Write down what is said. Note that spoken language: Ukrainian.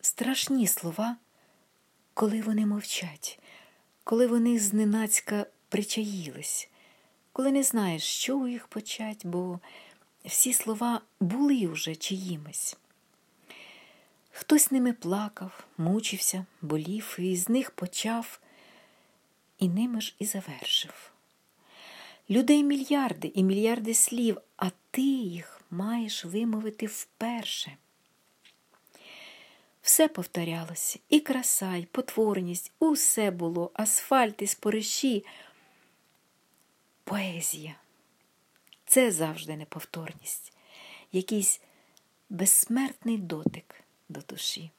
страшні слова, коли вони мовчать, коли вони зненацька причаїлись, коли не знаєш, що у їх почать, бо всі слова були вже чиїмись. Хтось ними плакав, мучився, болів, і з них почав, і ними ж і завершив. Людей мільярди і мільярди слів, а ти їх маєш вимовити вперше. Все повторялося, і краса, і потворність, усе було, асфальт і спориші. Поезія. Це завжди неповторність, якийсь безсмертний дотик до душі.